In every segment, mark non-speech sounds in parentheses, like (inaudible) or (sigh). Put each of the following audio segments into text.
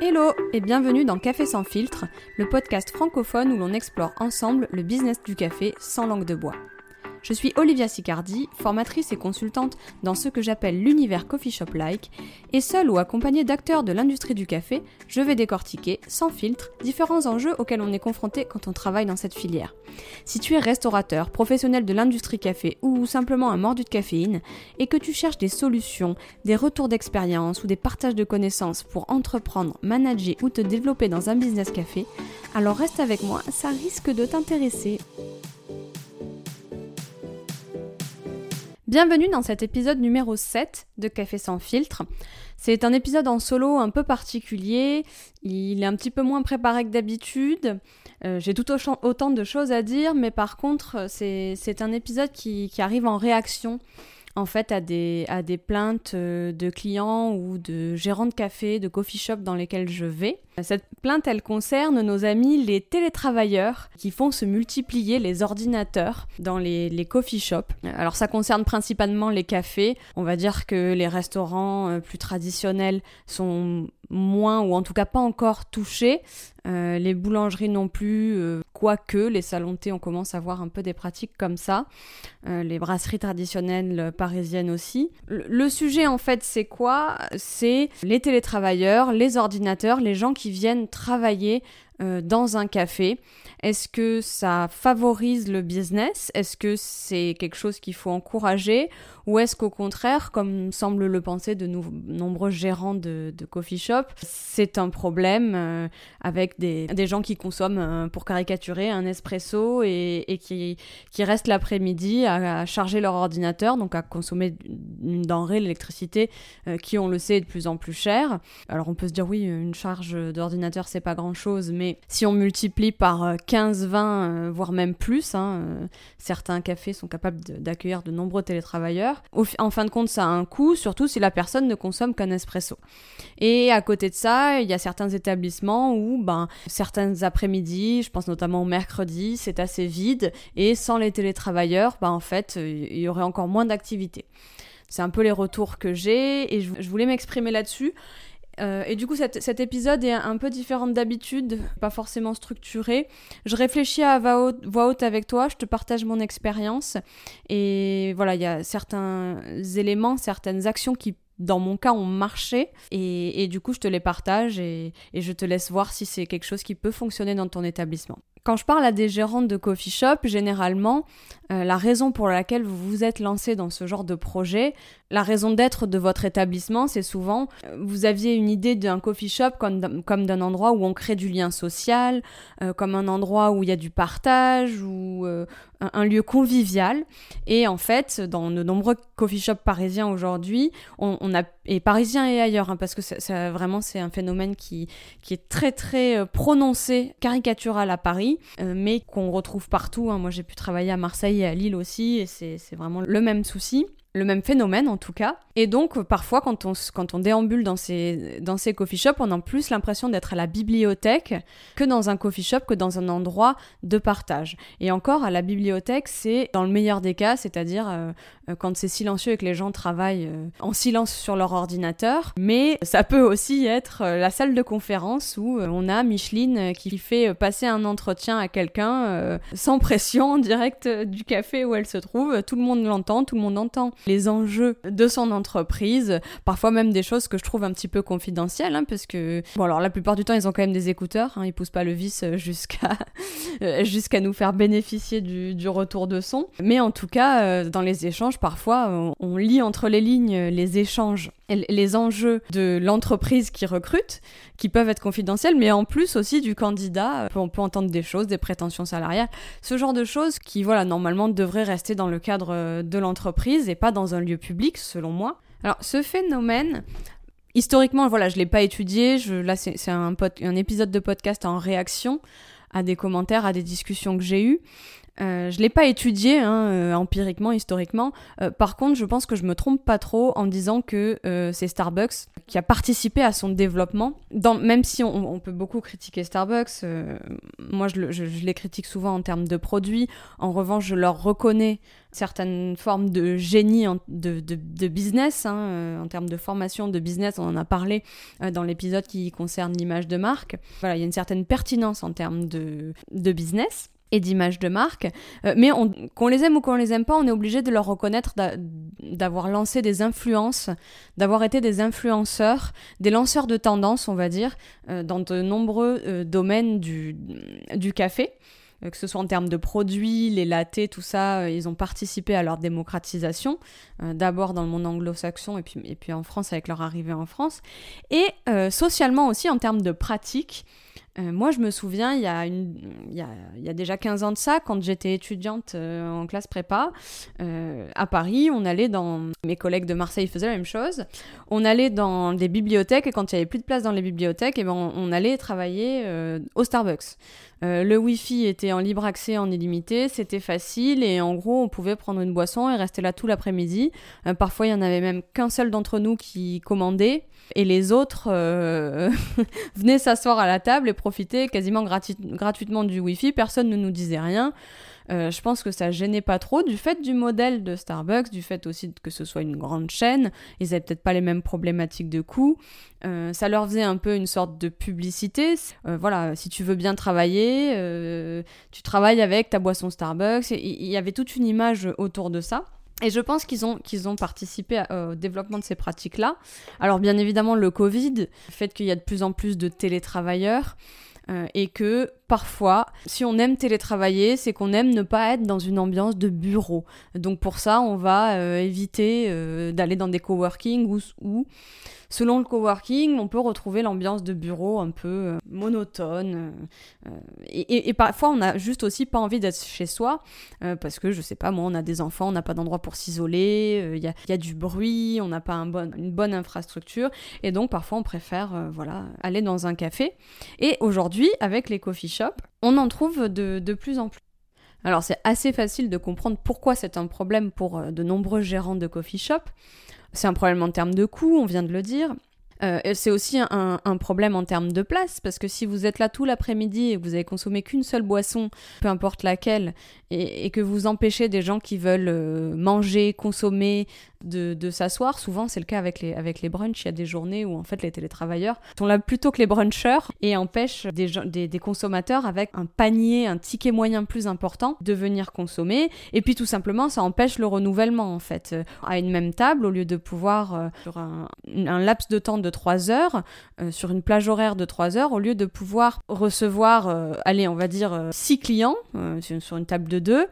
Hello et bienvenue dans Café sans filtre, le podcast francophone où l'on explore ensemble le business du café sans langue de bois. Je suis Olivia Sicardi, formatrice et consultante dans ce que j'appelle l'univers coffee shop like, et seule ou accompagnée d'acteurs de l'industrie du café, je vais décortiquer, sans filtre, différents enjeux auxquels on est confronté quand on travaille dans cette filière. Si tu es restaurateur, professionnel de l'industrie café ou simplement un mordu de caféine, et que tu cherches des solutions, des retours d'expérience ou des partages de connaissances pour entreprendre, manager ou te développer dans un business café, alors reste avec moi, ça risque de t'intéresser. Bienvenue dans cet épisode numéro 7 de Café sans filtre. C'est un épisode en solo un peu particulier, il est un petit peu moins préparé que d'habitude, euh, j'ai tout autant de choses à dire, mais par contre c'est un épisode qui arrive en réaction en fait à des, à des plaintes euh, de clients ou de gérants de café, de coffee shop dans lesquels je vais. Cette plainte, elle concerne nos amis les télétravailleurs qui font se multiplier les ordinateurs dans les, les coffee shops. Alors ça concerne principalement les cafés. On va dire que les restaurants euh, plus traditionnels sont moins ou en tout cas pas encore touchés. Euh, les boulangeries non plus, euh, quoique les salons thé, on commence à voir un peu des pratiques comme ça. Euh, les brasseries traditionnelles parisiennes aussi. Le, sujet en fait c'est quoi? C'est les télétravailleurs, les ordinateurs, les gens qui viennent travailler dans un café. Est-ce que ça favorise le business? Est-ce que c'est quelque chose qu'il faut encourager? Ou est-ce qu'au contraire, comme semble le penser de nombreux gérants de, coffee shop, c'est un problème euh, avec des, gens qui consomment, euh, pour caricaturer, un espresso et, qui, restent l'après-midi à, charger leur ordinateur, donc à consommer une denrée, l'électricité, euh, qui on le sait est de plus en plus chère. Alors on peut se dire oui, une charge d'ordinateur c'est pas grand-chose, mais si on multiplie par 15, 20, euh, voire même plus. Hein, euh, certains cafés sont capables d'accueillir de, nombreux télétravailleurs. en fin de compte, ça a un coût, surtout si la personne ne consomme qu'un espresso. Et à côté de ça, il y a certains établissements où, ben, certains après-midi, je pense notamment au mercredi, c'est assez vide. Et sans les télétravailleurs, ben, en fait, il y aurait encore moins d'activité. C'est un peu les retours que j'ai et je voulais m'exprimer là-dessus. Euh, et du coup, cet, épisode est un peu différent d'habitude, pas forcément structuré. Je réfléchis à voix haute, avec toi, je te partage mon expérience. Et voilà, il y a certains éléments, certaines actions qui, dans mon cas, ont marché. Et, du coup, je te les partage et je te laisse voir si c'est quelque chose qui peut fonctionner dans ton établissement. Quand je parle à des gérantes de coffee shop, généralement, euh, la raison pour laquelle vous vous êtes lancé dans ce genre de projet, la raison d'être de votre établissement, c'est souvent, euh, vous aviez une idée d'un coffee shop comme, d'un endroit où on crée du lien social, euh, comme un endroit où il y a du partage, ou un, lieu convivial. Et en fait, dans de nombreux coffee shops parisiens aujourd'hui, on, a, et parisiens et ailleurs, hein, parce que vraiment c'est un phénomène qui, qui est très très prononcé, caricatural à Paris, euh, mais qu'on retrouve partout. Hein. Moi, j'ai pu travailler à Marseille et à Lille aussi, et c'est vraiment le même souci le même phénomène en tout cas. Et donc parfois quand on, quand on déambule dans ces, dans ces coffee shops, on a plus l'impression d'être à la bibliothèque que dans un coffee shop, que dans un endroit de partage. Et encore, à la bibliothèque, c'est dans le meilleur des cas, c'est-à-dire euh, euh, quand c'est silencieux et que les gens travaillent euh, en silence sur leur ordinateur. Mais ça peut aussi être la salle de conférence où on a Micheline qui fait passer un entretien à quelqu'un sans pression (laughs) en direct du café où elle se trouve. Tout le monde l'entend, tout le monde entend les enjeux de son entreprise, parfois même des choses que je trouve un petit peu confidentielles, hein, parce que, bon alors la plupart du temps ils ont quand même des écouteurs, hein, ils poussent pas le vis euh, jusqu'à (laughs) euh, jusqu'à nous faire bénéficier du, du, retour de son. Mais en tout cas, euh, dans les échanges, parfois on, on lit entre les lignes les échanges les enjeux de l'entreprise qui recrute, qui peuvent être confidentiels, mais en plus aussi du candidat. On peut entendre des choses, des prétentions salariales, ce genre de choses qui, voilà, normalement devraient rester dans le cadre de l'entreprise et pas dans un lieu public, selon moi. Alors, ce phénomène, historiquement, voilà, je l'ai pas étudié. Je, là, c'est un, un épisode de podcast en réaction à des commentaires, à des discussions que j'ai eues. Euh, je ne l'ai pas étudié hein, euh, empiriquement, historiquement. Euh, par contre, je pense que je me trompe pas trop en disant que c'est Starbucks qui a participé à son développement. Même si on, peut beaucoup critiquer Starbucks, moi je, les critique souvent en termes de produits. En revanche, je leur reconnais certaines formes de génie de, business, hein, en termes de formation de business. On en a parlé dans l'épisode qui concerne l'image de marque. Voilà, il y a une certaine pertinence en termes de business et d'image de marque. Euh, mais qu'on les aime ou qu'on les aime pas, on est obligé de leur reconnaître d'avoir lancé des influences, d'avoir été des influenceurs, des lanceurs de tendance, on va dire, euh, dans de nombreux euh, domaines du, café que ce soit en termes de produits, les lattés, tout ça, ils ont participé à leur démocratisation, d'abord dans le monde anglo-saxon et puis, et puis en France avec leur arrivée en France, et socialement aussi en termes de pratiques. Euh, moi, je me souviens, il y, a déjà 15 ans de ça, quand j'étais étudiante euh, en classe prépa, euh, à Paris, on allait dans... Mes collègues de Marseille faisaient la même chose. On allait dans des bibliothèques, et quand il n'y avait plus de place dans les bibliothèques, eh ben, on, on allait travailler au Starbucks. le Wi-Fi était en libre accès en illimité, c'était facile, et en gros, on pouvait prendre une boisson et rester là tout l'après-midi. parfois, il y en avait même qu'un seul d'entre nous qui commandait, et les autres (laughs) venaient s'asseoir à la table et profiter quasiment gratuitement du Wi-Fi, personne ne nous disait rien. Euh, je pense que ça gênait pas trop du fait du modèle de Starbucks, du fait aussi que ce soit une grande chaîne. Ils avaient peut-être pas les mêmes problématiques de coût. Euh, ça leur faisait un peu une sorte de publicité. Euh, voilà, si tu veux bien travailler, tu travailles avec ta boisson Starbucks. Il y avait toute une image autour de ça. Et je pense qu'ils ont, qu'ils ont participé au développement de ces pratiques-là. Alors bien évidemment, le Covid, le fait qu'il y a de plus en plus de télétravailleurs, euh, et que parfois, si on aime télétravailler, c'est qu'on aime ne pas être dans une ambiance de bureau. Donc pour ça, on va euh, éviter euh, d'aller dans des coworking ou, ou Selon le coworking, on peut retrouver l'ambiance de bureau un peu euh, monotone. Euh, et, parfois, on a juste aussi pas envie d'être chez soi euh, parce que, je sais pas, moi, on a des enfants, on n'a pas d'endroit pour s'isoler, il y a, du bruit, on n'a pas une bonne infrastructure. Et donc, parfois, on préfère voilà, aller dans un café. Et aujourd'hui, avec les coffee shops, on en trouve de, de plus en plus. Alors c'est assez facile de comprendre pourquoi c'est un problème pour de nombreux gérants de coffee shop. C'est un problème en termes de coût, on vient de le dire. Euh, c'est aussi un, problème en termes de place, parce que si vous êtes là tout l'après-midi et que vous avez consommé qu'une seule boisson, peu importe laquelle, et, que vous empêchez des gens qui veulent euh, manger, consommer, de, s'asseoir. Souvent, c'est le cas avec les, avec les brunchs. Il y a des journées où, en fait, les télétravailleurs sont là plutôt que les brunchers et empêchent des, des, consommateurs avec un panier, un ticket moyen plus important de venir consommer. Et puis, tout simplement, ça empêche le renouvellement, en fait. À une même table, au lieu de pouvoir, euh, sur un, laps de temps de 3 heures, euh, sur une plage horaire de 3 heures, au lieu de pouvoir recevoir, euh, allez, on va dire, 6 clients sur une table de 2,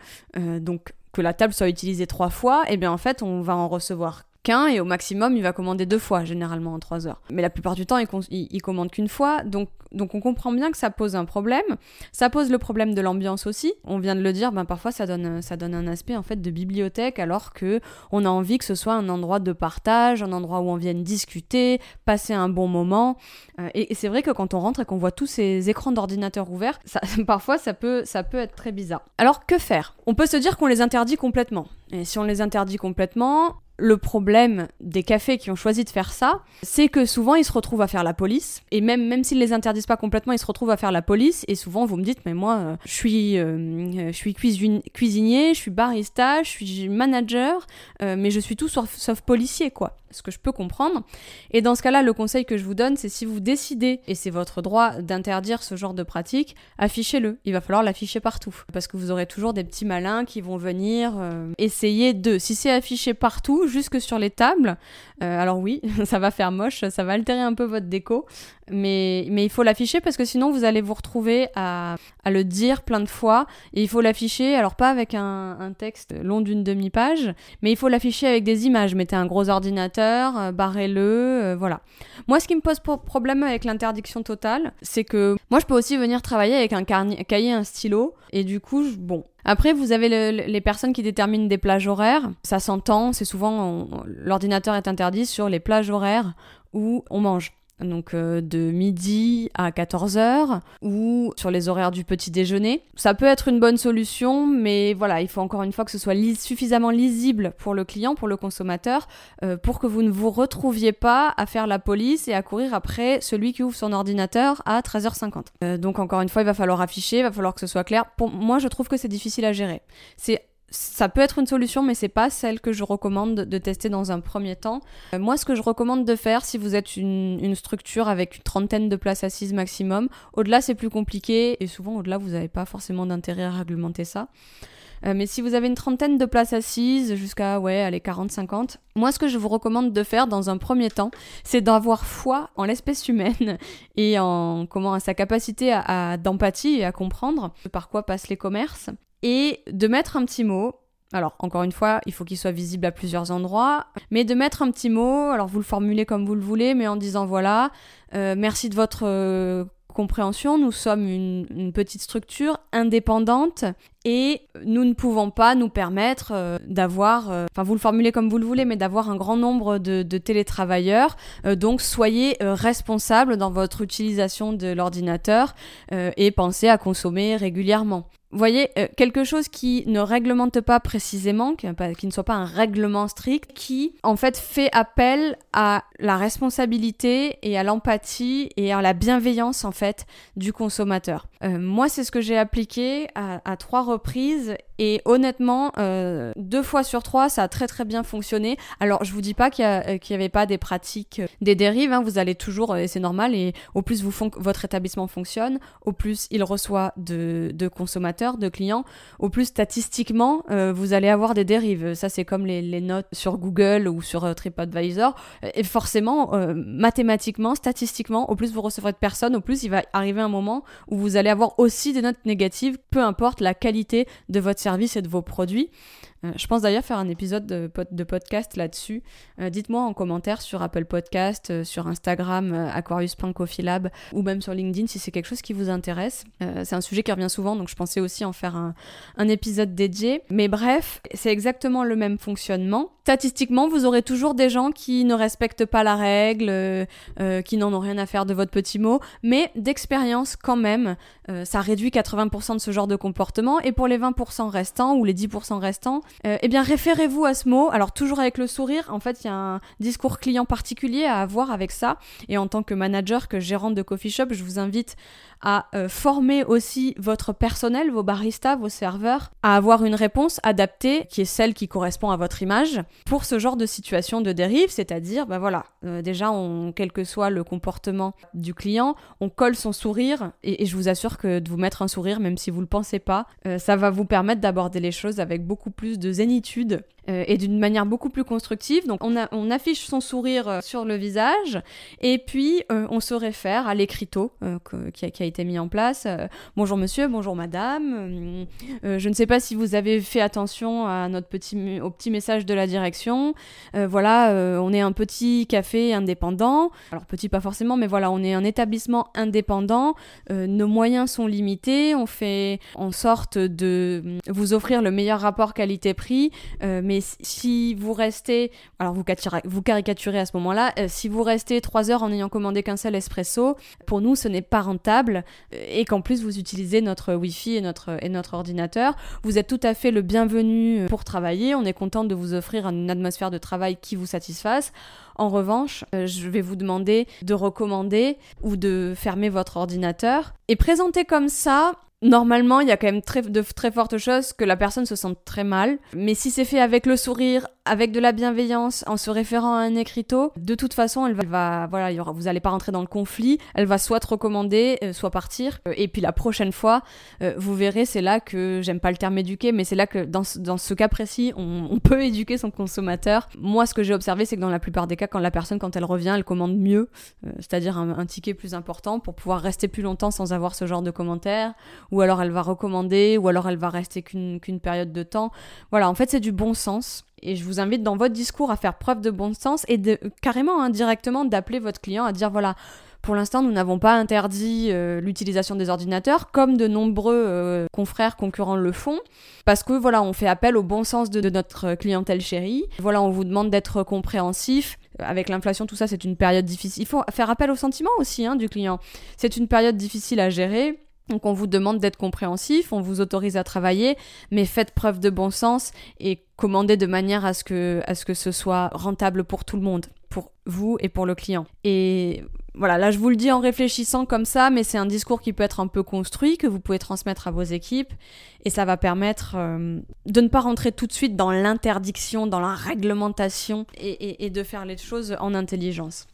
donc que la table soit utilisée trois fois, eh bien en fait on va en recevoir qu'un et au maximum il va commander deux fois généralement en trois heures. Mais la plupart du temps il, il, commande qu'une fois, donc, donc on comprend bien que ça pose un problème. Ça pose le problème de l'ambiance aussi. On vient de le dire, ben parfois ça donne, ça donne un aspect en fait de bibliothèque alors que on a envie que ce soit un endroit de partage, un endroit où on vienne discuter, passer un bon moment. Euh, et, c'est vrai que quand on rentre et qu'on voit tous ces écrans d'ordinateur ouverts, ça, (laughs) parfois ça peut, ça peut être très bizarre. Alors que faire? On peut se dire qu'on les interdit complètement. Et si on les interdit complètement, le problème des cafés qui ont choisi de faire ça, c'est que souvent ils se retrouvent à faire la police. Et même, même s'ils les interdisent pas complètement, ils se retrouvent à faire la police. Et souvent vous me dites, mais moi, euh, je suis, euh, je suis cuisinier, je suis barista, je suis manager, euh, mais je suis tout sauf, sauf policier, quoi ce que je peux comprendre. Et dans ce cas-là, le conseil que je vous donne, c'est si vous décidez, et c'est votre droit d'interdire ce genre de pratique, affichez-le. Il va falloir l'afficher partout. Parce que vous aurez toujours des petits malins qui vont venir euh, essayer de. Si c'est affiché partout, jusque sur les tables, euh, alors oui, (laughs) ça va faire moche, ça va altérer un peu votre déco, mais, il faut l'afficher parce que sinon vous allez vous retrouver à, le dire plein de fois. Et il faut l'afficher, alors pas avec un, un texte long d'une demi-page, mais il faut l'afficher avec des images. Mettez un gros ordinateur, euh, barrez-le, euh, voilà. Moi, ce qui me pose problème avec l'interdiction totale, c'est que moi je peux aussi venir travailler avec un cahier, un stylo, et du coup, bon, après, vous avez les personnes qui déterminent des plages horaires. Ça s'entend, c'est souvent l'ordinateur est interdit sur les plages horaires où on mange. Donc euh, de midi à 14h, ou sur les horaires du petit déjeuner. Ça peut être une bonne solution, mais voilà, il faut encore une fois que ce soit suffisamment lisible pour le client, pour le consommateur, euh, pour que vous ne vous retrouviez pas à faire la police et à courir après celui qui ouvre son ordinateur à 13h50. Euh, donc encore une fois, il va falloir afficher, il va falloir que ce soit clair. Pour moi, je trouve que c'est difficile à gérer. C'est ça peut être une solution, mais c'est pas celle que je recommande de tester dans un premier temps. Euh, moi, ce que je recommande de faire, si vous êtes une, structure avec une trentaine de places assises maximum, au-delà c'est plus compliqué et souvent au-delà vous n'avez pas forcément d'intérêt à réglementer ça. Euh, mais si vous avez une trentaine de places assises jusqu'à ouais, allez 40-50, moi ce que je vous recommande de faire dans un premier temps, c'est d'avoir foi en l'espèce humaine (laughs) et en comment sa capacité à d'empathie et à comprendre par quoi passent les commerces et de mettre un petit mot. Alors, encore une fois, il faut qu'il soit visible à plusieurs endroits, mais de mettre un petit mot, alors vous le formulez comme vous le voulez, mais en disant voilà, euh, merci de votre euh, compréhension, nous sommes une, petite structure indépendante et nous ne pouvons pas nous permettre euh, d'avoir, enfin vous le formulez comme vous le voulez, mais d'avoir un grand nombre de, télétravailleurs. donc soyez responsable dans votre utilisation de l'ordinateur et pensez à consommer régulièrement voyez, euh, quelque chose qui ne réglemente pas précisément, qui, ne soit pas un règlement strict, qui en fait fait appel à la responsabilité et à l'empathie et à la bienveillance en fait du consommateur. Euh, moi, c'est ce que j'ai appliqué à, trois reprises et honnêtement, euh, deux fois sur trois, ça a très très bien fonctionné. Alors, je vous dis pas qu'il n'y avait pas des pratiques, des dérives. Hein, vous allez toujours, et c'est normal. Et au plus votre établissement fonctionne, au plus il reçoit de, consommateurs de clients, au plus statistiquement, euh, vous allez avoir des dérives. Ça, c'est comme les, notes sur Google ou sur euh, TripAdvisor. Et forcément, euh, mathématiquement, statistiquement, au plus vous recevrez de personnes, au plus il va arriver un moment où vous allez avoir aussi des notes négatives, peu importe la qualité de votre service et de vos produits. Euh, je pense d'ailleurs faire un épisode de, podcast là-dessus. Euh, dites-moi en commentaire sur Apple Podcast, euh, sur Instagram, aquarius.coffeelab ou même sur LinkedIn si c'est quelque chose qui vous intéresse. c'est un sujet qui revient souvent, donc je pensais aussi en faire un épisode dédié. Mais bref, c'est exactement le même fonctionnement. Statistiquement, vous aurez toujours des gens qui ne respectent pas la règle, qui n'en ont rien à faire de votre petit mot, mais d'expérience quand même, ça réduit 80% de ce genre de comportement. Et pour les 20% restants ou les 10% restants, euh, eh bien, référez-vous à ce mot. Alors, toujours avec le sourire. En fait, il y a un discours client particulier à avoir avec ça. Et en tant que manager, que gérante de coffee shop, je vous invite à euh, former aussi votre personnel, vos baristas, vos serveurs, à avoir une réponse adaptée, qui est celle qui correspond à votre image, pour ce genre de situation de dérive, c'est-à-dire, ben voilà, euh, déjà, quel que soit le comportement du client, on colle son sourire, et, je vous assure que de vous mettre un sourire, même si vous le pensez pas, ça va vous permettre d'aborder les choses avec beaucoup plus de zénitude euh, et d'une manière beaucoup plus constructive. Donc on, a, on affiche son sourire euh, sur le visage et puis euh, on se réfère à l'écriteau qui, a, été mis en place. bonjour monsieur, bonjour madame. je ne sais pas si vous avez fait attention à notre petit, au petit message de la direction. voilà, on est un petit café indépendant. Alors petit pas forcément, mais voilà, on est un établissement indépendant. nos moyens sont limités. On fait en sorte de vous offrir le meilleur rapport qualité-prix. mais si vous restez, alors vous, caricaturez à ce moment-là, euh, si vous restez 3 heures en n'ayant commandé qu'un seul espresso, pour nous ce n'est pas rentable euh, et qu'en plus vous utilisez notre Wi-Fi et notre, et notre ordinateur, vous êtes tout à fait le bienvenu euh, pour travailler. On est content de vous offrir une atmosphère de travail qui vous satisfasse. En revanche, je vais vous demander de recommander ou de fermer votre ordinateur. Et présenter comme ça, Normalement, il y a quand même très, de très fortes choses que la personne se sente très mal. Mais si c'est fait avec le sourire, avec de la bienveillance, en se référant à un écriteau, de toute façon, elle va, voilà, y aura, vous n'allez pas rentrer dans le conflit. Elle va soit te recommander, euh, soit partir. Euh, et puis la prochaine fois, euh, vous verrez, c'est là que j'aime pas le terme éduquer, mais c'est là que dans, ce cas précis, on, on, (laughs) peut éduquer son consommateur. Moi, ce que j'ai observé, c'est que dans la plupart des cas, quand la personne, quand elle revient, elle commande mieux, c'est-à-dire un, un ticket plus important pour pouvoir rester plus longtemps sans avoir ce genre de commentaires ou alors elle va recommander, ou alors elle va rester qu'une période de temps. Voilà, en fait c'est du bon sens. Et je vous invite dans votre discours à faire preuve de bon sens et de carrément indirectement d'appeler votre client à dire voilà, pour l'instant, nous n'avons pas interdit euh, l'utilisation des ordinateurs, comme de nombreux euh, confrères concurrents le font, parce que voilà, on fait appel au bon sens de, notre clientèle chérie. Voilà, on vous demande d'être compréhensif. Avec l'inflation, tout ça, c'est une période difficile. Il faut faire appel au sentiment aussi hein, du client. C'est une période difficile à gérer. Donc on vous demande d'être compréhensif, on vous autorise à travailler, mais faites preuve de bon sens et commandez de manière à ce que, à ce, que ce soit rentable pour tout le monde, pour vous et pour le client. Et voilà, là je vous le dis en réfléchissant comme ça, mais c'est un discours qui peut être un peu construit, que vous pouvez transmettre à vos équipes, et ça va permettre euh, de ne pas rentrer tout de suite dans l'interdiction, dans la réglementation, et, de faire les choses en intelligence.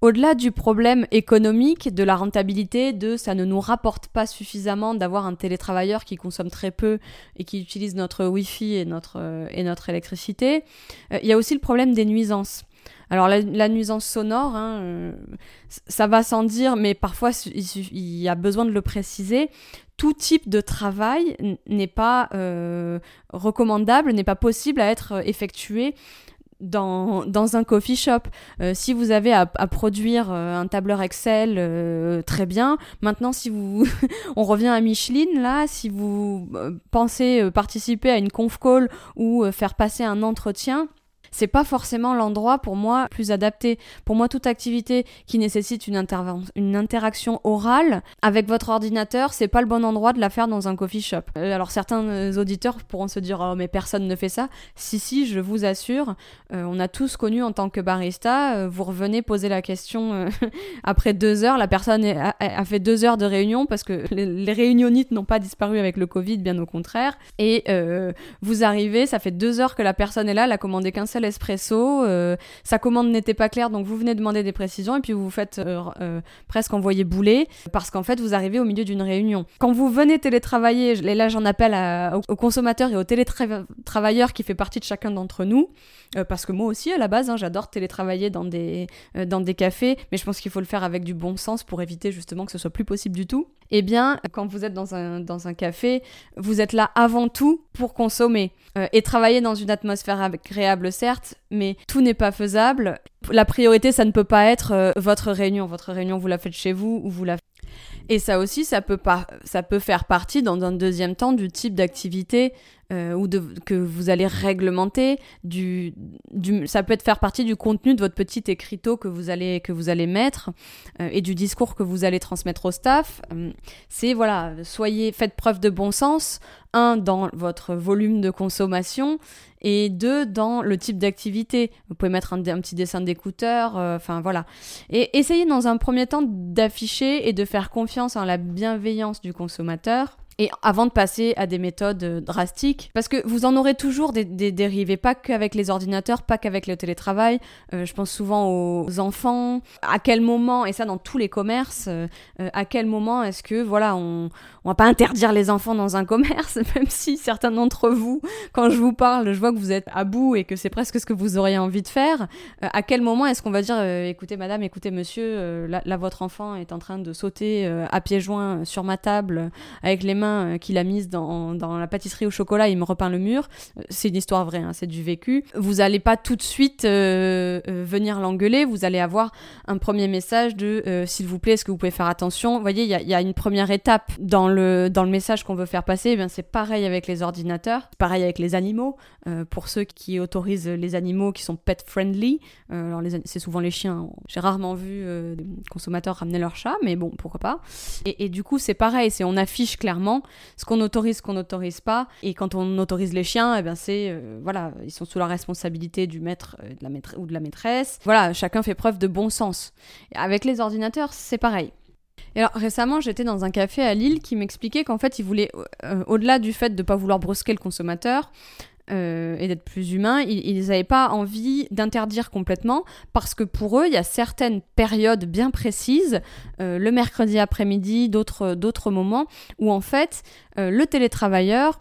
Au-delà du problème économique, de la rentabilité, de ça ne nous rapporte pas suffisamment d'avoir un télétravailleur qui consomme très peu et qui utilise notre Wi-Fi et notre, euh, et notre électricité, euh, il y a aussi le problème des nuisances. Alors la, nuisance sonore, hein, euh, ça va sans dire, mais parfois il, y a besoin de le préciser. Tout type de travail n'est pas euh, recommandable, n'est pas possible à être effectué dans, dans, un coffee shop. Euh, si vous avez à, produire un tableur Excel, très bien. Maintenant, si vous, (laughs) on revient à Micheline là, si vous pensez participer à une conf call ou faire passer un entretien, c'est pas forcément l'endroit pour moi plus adapté. Pour moi, toute activité qui nécessite une, une interaction orale avec votre ordinateur, c'est pas le bon endroit de la faire dans un coffee shop. Euh, alors certains euh, auditeurs pourront se dire oh mais personne ne fait ça. Si si, je vous assure, euh, on a tous connu en tant que barista. vous revenez poser la question (laughs) après deux heures, la personne a, fait deux heures de réunion parce que les, les réunionites n'ont pas disparu avec le Covid, bien au contraire. Et vous arrivez, ça fait deux heures que la personne est là, elle a commandé qu'un seul l'espresso, euh, sa commande n'était pas claire, donc vous venez demander des précisions et puis vous vous faites euh, euh, presque envoyer bouler parce qu'en fait vous arrivez au milieu d'une réunion. Quand vous venez télétravailler, et là j'en appelle aux consommateurs et aux télétravailleurs qui fait partie de chacun d'entre nous, parce que moi aussi à la base hein, j'adore télétravailler dans des, dans des cafés, mais je pense qu'il faut le faire avec du bon sens pour éviter justement que ce soit plus possible du tout. Eh bien, quand vous êtes dans un, dans un café, vous êtes là avant tout pour consommer et travailler dans une atmosphère agréable, certes, mais tout n'est pas faisable. La priorité, ça ne peut pas être euh, votre réunion. Votre réunion, vous la faites chez vous ou vous la et ça aussi, ça peut, pas, ça peut faire partie, dans un deuxième temps, du type d'activité euh, ou de, que vous allez réglementer. Du, du, ça peut être faire partie du contenu de votre petit écriteau que vous allez, que vous allez mettre euh, et du discours que vous allez transmettre au staff. Euh, c'est, voilà, soyez, faites preuve de bon sens, un, dans votre volume de consommation et deux, dans le type d'activité. Vous pouvez mettre un, un petit dessin d'écouteur, enfin voilà. Et essayez dans un premier temps d'afficher et de faire confiance en la bienveillance du consommateur et avant de passer à des méthodes euh, drastiques, parce que vous en aurez toujours des, des dérivés, pas qu'avec les ordinateurs, pas qu'avec le télétravail. Euh, je pense souvent aux enfants. À quel moment, et ça dans tous les commerces, euh, à quel moment est-ce que, voilà, on, on va pas interdire les enfants dans un commerce, (laughs) même si certains d'entre vous, quand je vous parle, je vois que vous êtes à bout et que c'est presque ce que vous auriez envie de faire. à quel moment est-ce qu'on va dire, écoutez madame, écoutez monsieur, là, votre enfant est en train de sauter à pieds joints sur ma table avec les mains euh, qu'il a mise dans, la pâtisserie au chocolat, il me repeint le mur. Euh, c'est une histoire vraie, hein, c'est du vécu. Vous n'allez pas tout de suite euh, venir l'engueuler, vous allez avoir un premier message de s'il vous plaît, est-ce que vous pouvez faire attention? Vous voyez, il y, a une première étape dans le, message qu'on veut faire passer. Eh c'est pareil avec les ordinateurs, pareil avec les animaux. pour ceux qui autorisent les animaux qui sont pet friendly, c'est souvent les chiens. J'ai rarement vu des consommateurs ramener leur chat, mais bon, pourquoi pas. Et, du coup, c'est pareil, on affiche clairement ce qu'on autorise, ce qu'on n'autorise pas. Et quand on autorise les chiens, eh bien c'est euh, voilà, ils sont sous la responsabilité du maître, euh, de la ou de la maîtresse. Voilà, chacun fait preuve de bon sens. avec les ordinateurs, c'est pareil. Et alors récemment, j'étais dans un café à Lille qui m'expliquait qu'en fait, ils voulaient, euh, au-delà du fait de ne pas vouloir brusquer le consommateur, euh, et d'être plus humains, ils n'avaient pas envie d'interdire complètement parce que pour eux, il y a certaines périodes bien précises, euh, le mercredi après-midi, d'autres moments, où en fait, euh, le télétravailleur,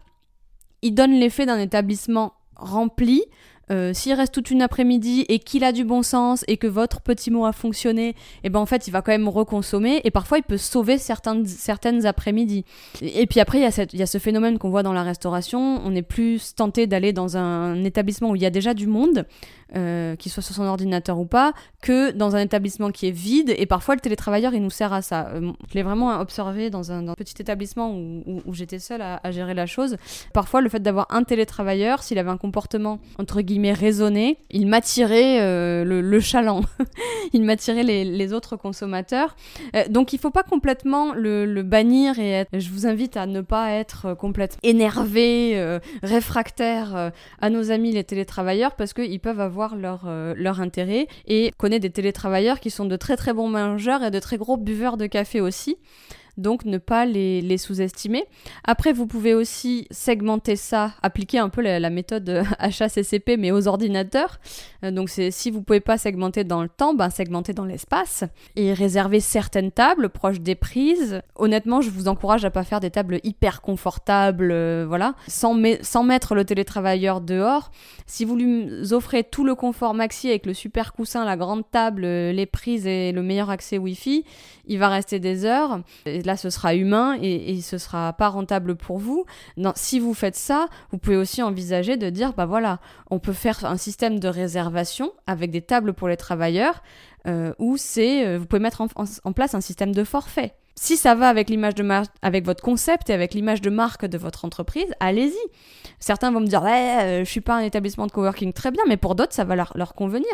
il donne l'effet d'un établissement rempli euh, s'il reste toute une après-midi et qu'il a du bon sens et que votre petit mot a fonctionné, et eh ben en fait il va quand même reconsommer et parfois il peut sauver certaines, certaines après-midi. Et, puis après il y, y, a ce phénomène qu'on voit dans la restauration, on est plus tenté d'aller dans un établissement où il y a déjà du monde, euh, qu'il soit sur son ordinateur ou pas, que dans un établissement qui est vide. Et parfois, le télétravailleur, il nous sert à ça. Euh, je l'ai vraiment observé dans un, petit établissement où, j'étais seule à, gérer la chose. Parfois, le fait d'avoir un télétravailleur, s'il avait un comportement, entre guillemets, raisonné, il m'attirait euh, le, le, chaland. (laughs) il m'attirait les, les, autres consommateurs. donc, il faut pas complètement le, le bannir et je vous invite à ne pas être complètement énervé, réfractaire à nos amis les télétravailleurs parce qu'ils peuvent avoir leur, euh, leur intérêt et connaît des télétravailleurs qui sont de très très bons mangeurs et de très gros buveurs de café aussi donc ne pas les, sous-estimer. Après, vous pouvez aussi segmenter ça, appliquer un peu la, méthode HACCP, mais aux ordinateurs. Euh, donc si vous pouvez pas segmenter dans le temps, ben segmenter dans l'espace et réserver certaines tables proches des prises. Honnêtement, je vous encourage à pas faire des tables hyper confortables, euh, voilà, sans, mettre le télétravailleur dehors. Si vous lui offrez tout le confort maxi avec le super coussin, la grande table, euh, les prises et le meilleur accès Wi-Fi, il va rester des heures là ce sera humain et, et ce sera pas rentable pour vous. Si vous faites ça, vous pouvez aussi envisager de dire bah voilà, on peut faire un système de réservation avec des tables pour les travailleurs euh, où c'est euh, vous pouvez mettre en, place un système de forfait si ça va avec l'image de marque, avec votre concept et avec l'image de marque de votre entreprise, allez-y. Certains vont me dire, ouais, euh, je suis pas un établissement de coworking, très bien, mais pour d'autres, ça va leur, convenir.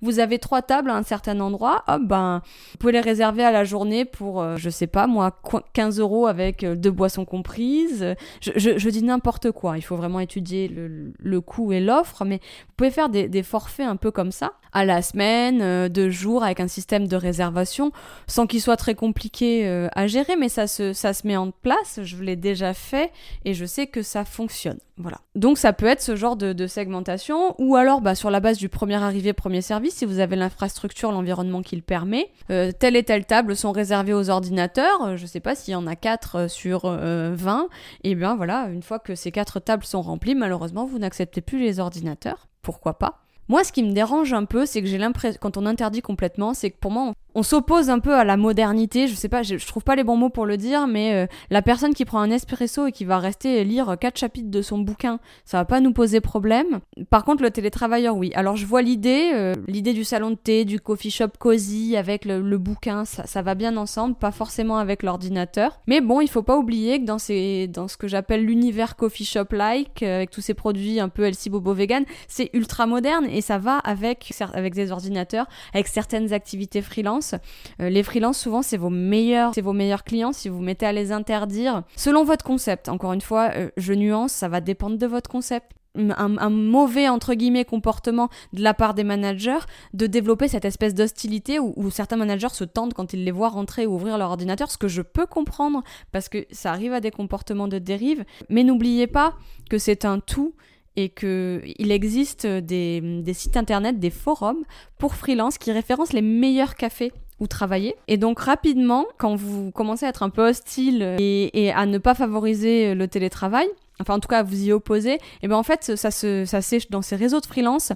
Vous avez trois tables à un certain endroit, hop, ben, vous pouvez les réserver à la journée pour, euh, je sais pas, moi, 15 euros avec euh, deux boissons comprises. Je, dis n'importe quoi. Il faut vraiment étudier le, coût et l'offre, mais vous pouvez faire des, des, forfaits un peu comme ça, à la semaine, deux jours, avec un système de réservation, sans qu'il soit très compliqué à gérer, mais ça se, ça se met en place, je l'ai déjà fait et je sais que ça fonctionne. Voilà. Donc ça peut être ce genre de, segmentation, ou alors bah, sur la base du premier arrivé, premier service, si vous avez l'infrastructure, l'environnement qui le permet, euh, telle et telle table sont réservées aux ordinateurs, euh, je sais pas s'il y en a 4 euh, sur 20, et bien voilà, une fois que ces 4 tables sont remplies, malheureusement vous n'acceptez plus les ordinateurs, pourquoi pas? Moi, ce qui me dérange un peu, c'est que j'ai l'impression, quand on interdit complètement, c'est que pour moi, on s'oppose un peu à la modernité. Je sais pas, je, trouve pas les bons mots pour le dire, mais euh, la personne qui prend un espresso et qui va rester lire quatre chapitres de son bouquin, ça va pas nous poser problème. Par contre, le télétravailleur, oui. Alors, je vois l'idée, euh, l'idée du salon de thé, du coffee shop cosy avec le, bouquin, ça, va bien ensemble, pas forcément avec l'ordinateur. Mais bon, il faut pas oublier que dans, ce que j'appelle l'univers coffee shop-like, euh, avec tous ces produits un peu healthy bobo vegan, c'est ultra moderne et ça va avec, avec des ordinateurs, avec certaines activités freelance euh, les freelances, souvent, c'est vos meilleurs, c'est vos meilleurs clients. Si vous mettez à les interdire, selon votre concept, encore une fois, euh, je nuance, ça va dépendre de votre concept. Un, mauvais entre guillemets comportement de la part des managers de développer cette espèce d'hostilité où, certains managers se tendent quand ils les voient rentrer ou ouvrir leur ordinateur, ce que je peux comprendre parce que ça arrive à des comportements de dérive. Mais n'oubliez pas que c'est un tout et qu'il existe des, sites internet, des forums pour freelance qui référencent les meilleurs cafés où travailler. Et donc rapidement, quand vous commencez à être un peu hostile et, à ne pas favoriser le télétravail, enfin en tout cas vous y opposer, et eh ben en fait ça se ça sèche dans ces réseaux de freelance,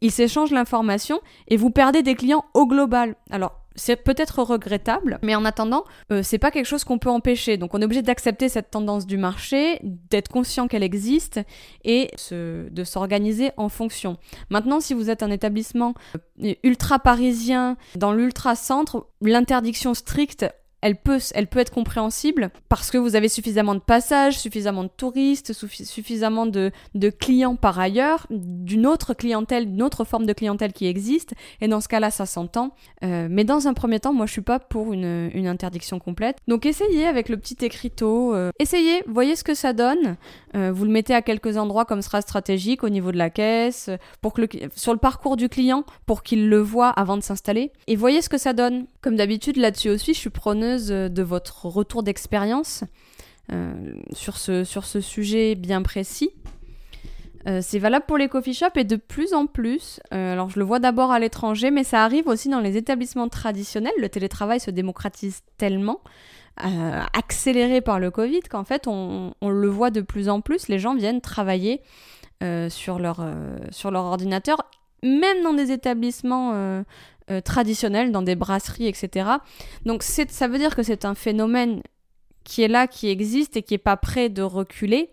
ils s'échangent l'information et vous perdez des clients au global. Alors c'est peut-être regrettable, mais en attendant, euh, c'est pas quelque chose qu'on peut empêcher. Donc on est obligé d'accepter cette tendance du marché, d'être conscient qu'elle existe et de s'organiser en fonction. Maintenant, si vous êtes un établissement euh, ultra parisien, dans l'ultra centre, l'interdiction stricte elle peut, être compréhensible parce que vous avez suffisamment de passages, suffisamment de touristes, suffisamment de, clients par ailleurs, d'une autre clientèle, d'une autre forme de clientèle qui existe, et dans ce cas-là, ça s'entend. Euh, mais dans un premier temps, moi, je suis pas pour une, interdiction complète. Donc essayez avec le petit écriteau, euh, essayez, voyez ce que ça donne. Euh, vous le mettez à quelques endroits comme sera stratégique au niveau de la caisse, pour que sur le parcours du client, pour qu'il le voit avant de s'installer, et voyez ce que ça donne. Comme d'habitude, là-dessus aussi, je suis preneuse de votre retour d'expérience euh, sur, ce, sur ce sujet bien précis. Euh, c'est valable pour les coffee shops et de plus en plus, euh, alors je le vois d'abord à l'étranger, mais ça arrive aussi dans les établissements traditionnels. Le télétravail se démocratise tellement, accéléré par le Covid, qu'en fait on, on, le voit de plus en plus. Les gens viennent travailler sur, leur, sur leur ordinateur, même dans des établissements traditionnels, dans des brasseries, etc. Donc ça veut dire que c'est un phénomène qui est là, qui existe et qui n'est pas prêt de reculer.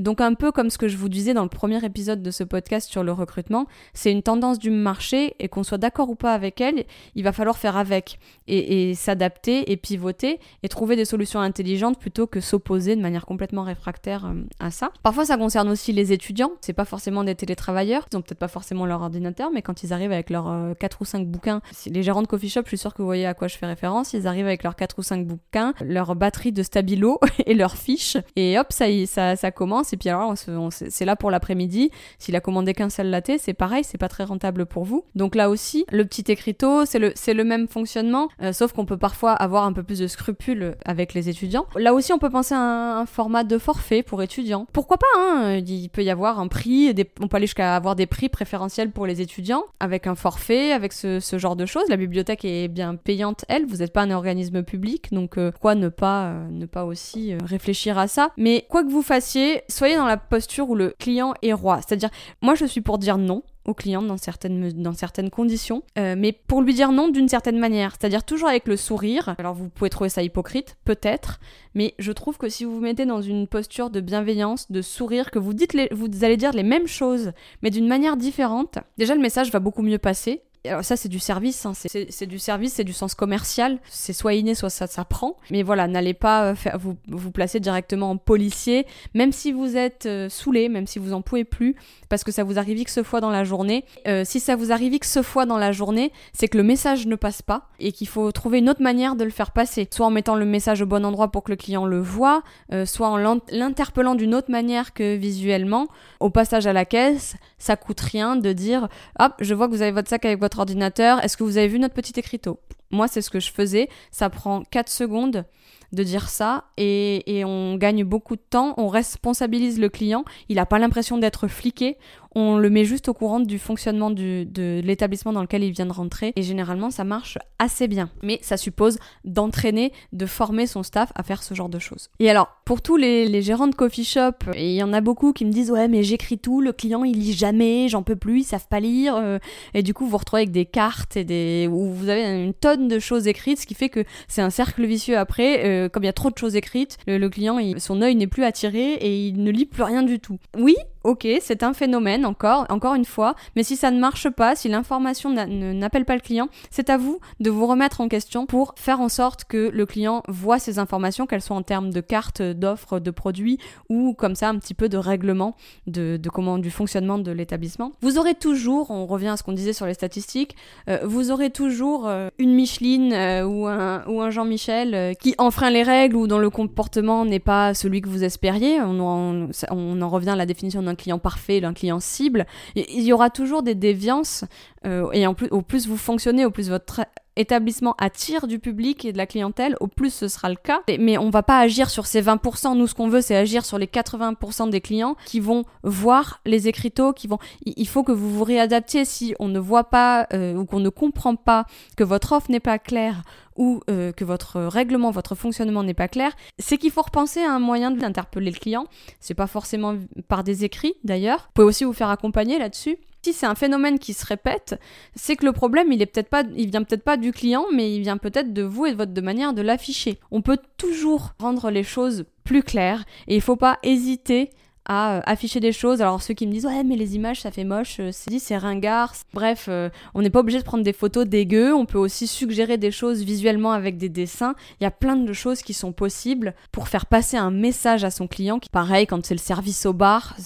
Donc un peu comme ce que je vous disais dans le premier épisode de ce podcast sur le recrutement, c'est une tendance du marché et qu'on soit d'accord ou pas avec elle, il va falloir faire avec et, s'adapter et pivoter et trouver des solutions intelligentes plutôt que s'opposer de manière complètement réfractaire euh, à ça. Parfois ça concerne aussi les étudiants, c'est pas forcément des télétravailleurs, ils ont peut-être pas forcément leur ordinateur, mais quand ils arrivent avec leurs 4 euh, ou 5 bouquins, les gérants de coffee shop, je suis sûre que vous voyez à quoi je fais référence, ils arrivent avec leurs 4 ou 5 bouquins, leur batterie de stabilo (laughs) et leurs fiches et hop ça, ça, ça commence et puis alors c'est là pour l'après-midi. S'il a commandé qu'un seul latte, c'est pareil, c'est pas très rentable pour vous. Donc là aussi, le petit écriteau, c'est le, même fonctionnement, euh, sauf qu'on peut parfois avoir un peu plus de scrupules avec les étudiants. Là aussi, on peut penser à un, format de forfait pour étudiants. Pourquoi pas hein Il peut y avoir un prix, on peut aller jusqu'à avoir des prix préférentiels pour les étudiants, avec un forfait, avec ce, genre de choses. La bibliothèque est bien payante, elle, vous n'êtes pas un organisme public, donc euh, pourquoi ne pas, euh, ne pas aussi réfléchir à ça Mais quoi que vous fassiez, soyez dans la posture où le client est roi. C'est-à-dire, moi je suis pour dire non au client dans certaines, dans certaines conditions, euh, mais pour lui dire non d'une certaine manière, c'est-à-dire toujours avec le sourire. Alors vous pouvez trouver ça hypocrite, peut-être, mais je trouve que si vous vous mettez dans une posture de bienveillance, de sourire, que vous dites vous allez dire les mêmes choses, mais d'une manière différente, déjà le message va beaucoup mieux passer alors ça c'est du service, hein. c'est du service, c'est du sens commercial, c'est soit inné, soit ça s'apprend. Mais voilà, n'allez pas euh, faire, vous, vous placer directement en policier, même si vous êtes euh, saoulé, même si vous en pouvez plus, parce que ça vous arrive X fois dans la journée. Euh, si ça vous arrive X fois dans la journée, c'est que le message ne passe pas et qu'il faut trouver une autre manière de le faire passer. Soit en mettant le message au bon endroit pour que le client le voit, soit en l'interpellant d'une autre manière que visuellement. Au passage à la caisse, ça coûte rien de dire hop, je vois que vous avez votre sac avec votre ordinateur, est-ce que vous avez vu notre petit écriteau? Moi, c'est ce que je faisais. Ça prend 4 secondes de dire ça et, et, on gagne beaucoup de temps, on responsabilise le client, il n'a pas l'impression d'être fliqué, on le met juste au courant du fonctionnement de l'établissement dans lequel il vient de rentrer et généralement ça marche assez bien. Mais ça suppose d'entraîner, de former son staff à faire ce genre de choses. Et alors, pour tous les, gérants de coffee shop, il y en a beaucoup qui me disent ouais mais j'écris tout, le client il lit jamais, j'en peux plus, ils savent pas lire, euh, et du coup vous vous retrouvez avec des cartes et des où vous avez une tonne de choses écrites, ce qui fait que c'est un cercle vicieux après, euh, comme il y a trop de choses écrites, le, client son œil n'est plus attiré et il ne lit plus rien du tout. Oui, ok, c'est un phénomène encore, encore une fois, mais si ça ne marche pas, si l'information n'appelle pas le client, c'est à vous de vous remettre en question pour faire en sorte que le client voit ces informations, qu'elles soient en termes de cartes, d'offres, de produits ou comme ça un petit peu de règlement de, comment, du fonctionnement de l'établissement. Vous aurez toujours, on revient à ce qu'on disait sur les statistiques, euh, vous aurez toujours euh, une Micheline euh, ou un, Jean-Michel qui enfreint les règles ou dont le comportement n'est pas celui que vous espériez. On en, on en revient à la définition client parfait, d'un client cible. Il y aura toujours des déviances euh, et en plus, au plus vous fonctionnez, au plus votre établissement attire du public et de la clientèle, au plus ce sera le cas. Mais on va pas agir sur ces 20%. Nous, ce qu'on veut, c'est agir sur les 80% des clients qui vont voir les écriteaux, qui vont. Il faut que vous vous réadaptiez si on ne voit pas euh, ou qu'on ne comprend pas que votre offre n'est pas claire ou euh, que votre règlement, votre fonctionnement n'est pas clair, c'est qu'il faut repenser à un moyen d'interpeller le client. C'est pas forcément par des écrits d'ailleurs. Vous pouvez aussi vous faire accompagner là-dessus. Si c'est un phénomène qui se répète, c'est que le problème, il est peut-être pas, il vient peut-être pas du client, mais il vient peut-être de vous et de votre manière de l'afficher. On peut toujours rendre les choses plus claires et il faut pas hésiter à euh, afficher des choses. Alors ceux qui me disent ouais mais les images ça fait moche, euh, c'est dit c'est ringard. Bref, euh, on n'est pas obligé de prendre des photos dégueu, on peut aussi suggérer des choses visuellement avec des dessins. Il y a plein de choses qui sont possibles pour faire passer un message à son client. Pareil quand c'est le service au bar,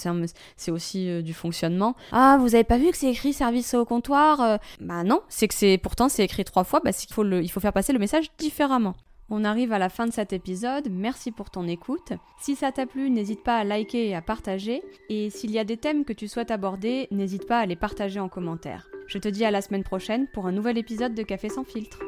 c'est aussi du fonctionnement. Ah vous avez pas vu que c'est écrit service au comptoir Bah non, c'est que c'est pourtant c'est écrit trois fois. Bah il faut il faut faire passer le message différemment. On arrive à la fin de cet épisode, merci pour ton écoute. Si ça t'a plu, n'hésite pas à liker et à partager. Et s'il y a des thèmes que tu souhaites aborder, n'hésite pas à les partager en commentaire. Je te dis à la semaine prochaine pour un nouvel épisode de Café sans filtre.